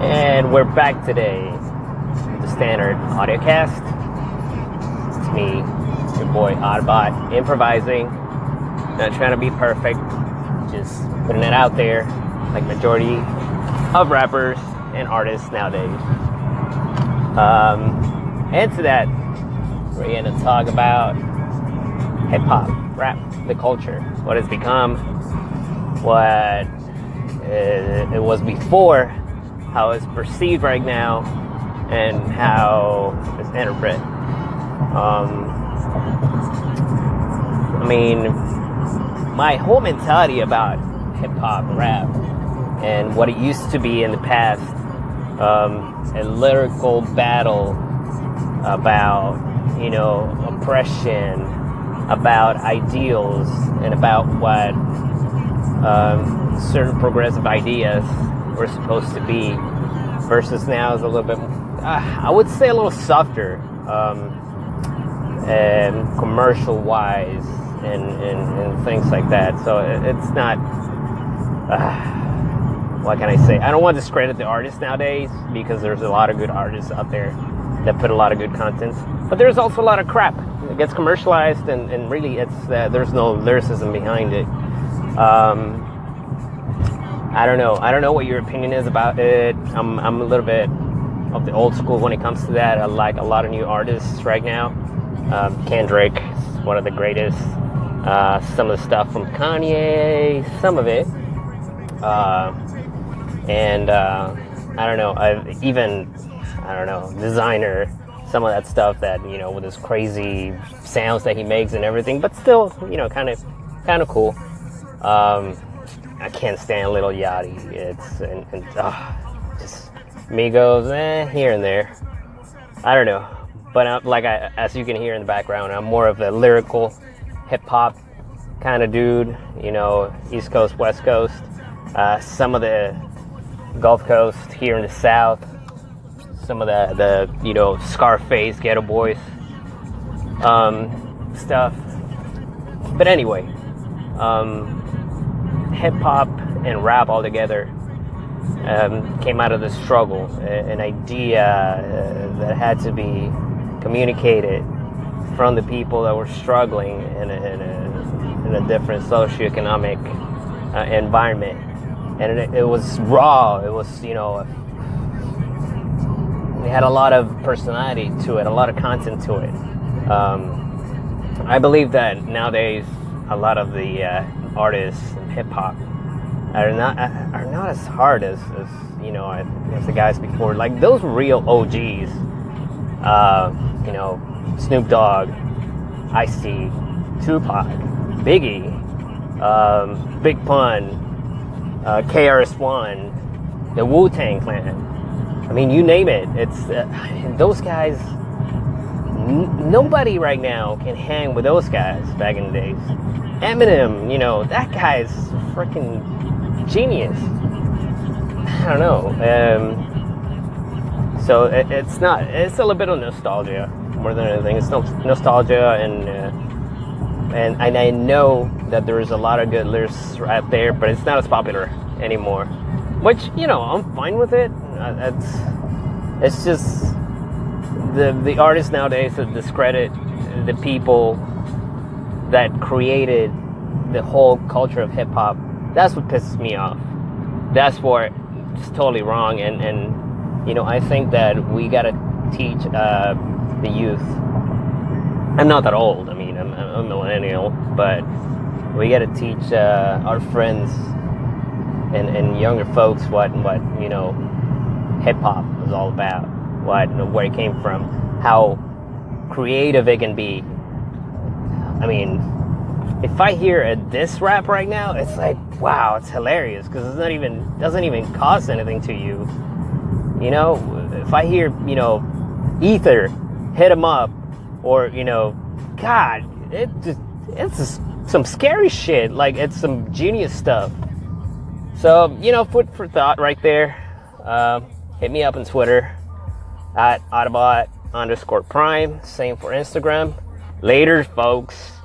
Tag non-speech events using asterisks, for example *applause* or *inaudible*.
And we're back today the standard audio cast. It's me, your boy Autobot, improvising, not trying to be perfect, just putting it out there like majority of rappers and artists nowadays. Um, and to that, we're going to talk about hip hop, rap, the culture, what it's become, what it was before, how it's perceived right now, and how it's interpreted. Um, I mean, my whole mentality about hip hop, rap, and what it used to be in the past um, a lyrical battle about, you know, oppression, about ideals, and about what um, certain progressive ideas were supposed to be, versus now is a little bit, uh, I would say, a little softer, um, and commercial wise, and, and, and, things like that. So it's not. Uh, what can I say? I don't want to discredit the artists nowadays because there's a lot of good artists out there that put a lot of good content, but there's also a lot of crap. It gets commercialized, and, and really, it's uh, there's no lyricism behind it. Um, I don't know. I don't know what your opinion is about it. I'm I'm a little bit of the old school when it comes to that. I like a lot of new artists right now. Um, Kendrick is one of the greatest. Uh, some of the stuff from Kanye, some of it. Uh, and uh, I don't know. I've even I don't know Desiigner some of that stuff that you know with his crazy sounds that he makes and everything, but still you know kind of kind of cool. Um, I can't stand Lil Yachty. It's and, and oh, just Migos, eh, here and there. I don't know, but I'm, like I, as you can hear in the background, I'm more of a lyrical hip hop kind of dude. You know, East Coast, West Coast. Uh, some of the Gulf Coast here in the South. Some of the, the you know, Scarface, Geto Boys um, stuff. But anyway, um, hip hop and rap all together um, came out of the struggle, an idea uh, that had to be communicated from the people that were struggling in a, in a, in a different socioeconomic uh, environment and it, it was raw. It was, you know, it had a lot of personality to it, a lot of content to it. Um, I believe that nowadays a lot of the uh, artists and hip hop are not are not as hard as, as you know as the guys before. Like those real OGs, uh, you know, Snoop Dogg, Ice-T, Tupac, Biggie, um, Big Pun, uh, KRS-One, the Wu Tang Clan. I mean, you name it. It's uh, *sighs* those guys. N- nobody right now can hang with those guys back in the days. Eminem, you know, that guy's freaking genius. I don't know. Um, so it, it's not. It's a little bit of nostalgia more than anything. It's no, nostalgia and. Uh, and, and I know that there is a lot of good lyrics out there, but it's not as popular anymore. Which you know, I'm fine with it. Uh, it's it's just the the artists nowadays that discredit the people that created the whole culture of hip hop. That's what pisses me off. That's what it's totally wrong. And and you know, I think that we gotta teach uh, the youth. I'm not that old. I mean, I'm, I'm a millennial, but we got to teach uh, our friends and, and younger folks what what you know hip hop is all about, what where it came from, how creative it can be. I mean, if I hear a diss rap right now, it's like wow, it's hilarious because it's not even doesn't even cost anything to you. You know, if I hear you know Ether, hit him up, or you know, God, it just it's just some scary shit. Like it's some genius stuff. So you know, food for thought right there. Uh, hit me up on Twitter at Autobot underscore Prime. Same for Instagram. Later, folks.